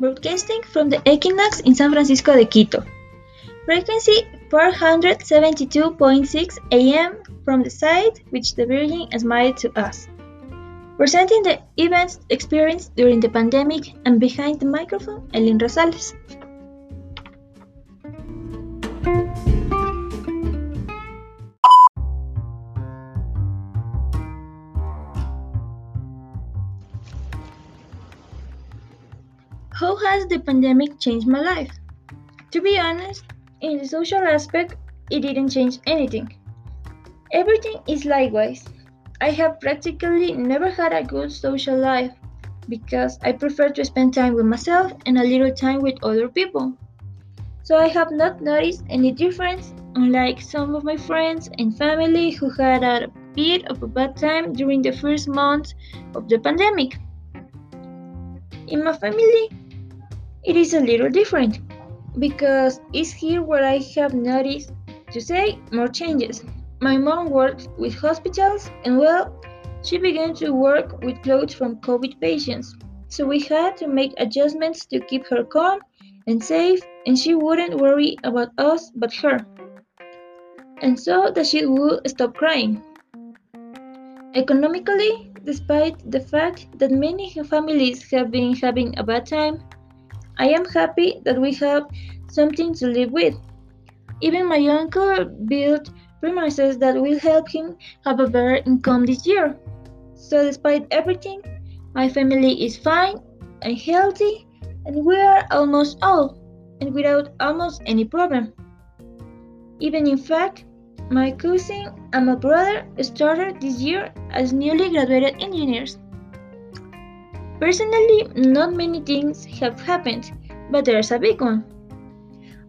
broadcasting from the Equinox in San Francisco de Quito. Frequency 472.6 AM from the site which the Virgin smiled to us. Presenting the events experienced during the pandemic and behind the microphone, Elin Rosales. How has the pandemic changed my life? To be honest, in the social aspect, it didn't change anything. Everything is likewise. I have practically never had a good social life because I prefer to spend time with myself and a little time with other people. So I have not noticed any difference, unlike some of my friends and family who had a bit of a bad time during the first months of the pandemic. In my family, it is a little different because it's here where I have noticed, to say, more changes. My mom works with hospitals and, well, she began to work with clothes from COVID patients. So we had to make adjustments to keep her calm and safe, and she wouldn't worry about us but her. And so that she would stop crying. Economically, despite the fact that many families have been having a bad time, I am happy that we have something to live with. Even my uncle built premises that will help him have a better income this year. So, despite everything, my family is fine and healthy, and we are almost all, and without almost any problem. Even in fact, my cousin and my brother started this year as newly graduated engineers. Personally, not many things have happened, but there's a big one.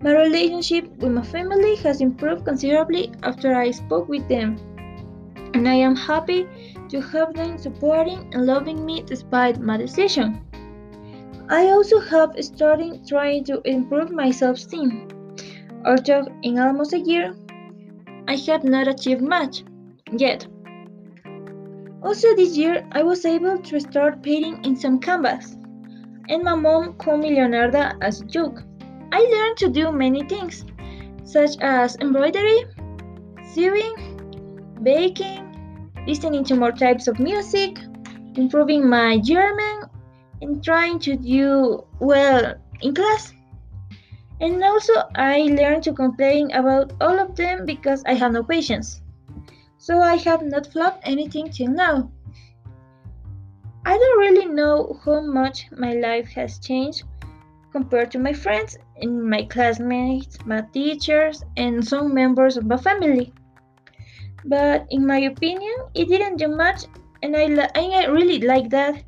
My relationship with my family has improved considerably after I spoke with them, and I am happy to have them supporting and loving me despite my decision. I also have started trying to improve my self esteem. Although in almost a year, I have not achieved much yet. Also, this year I was able to start painting in some canvas, and my mom called me Leonarda as a joke. I learned to do many things, such as embroidery, sewing, baking, listening to more types of music, improving my German, and trying to do well in class. And also, I learned to complain about all of them because I have no patience so I have not flopped anything till now. I don't really know how much my life has changed compared to my friends and my classmates, my teachers, and some members of my family. But in my opinion, it didn't do much, and I, and I really like that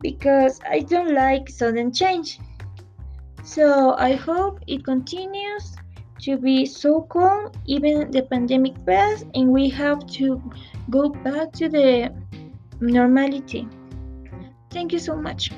because I don't like sudden change. So I hope it continues to be so calm even the pandemic passed and we have to go back to the normality. Thank you so much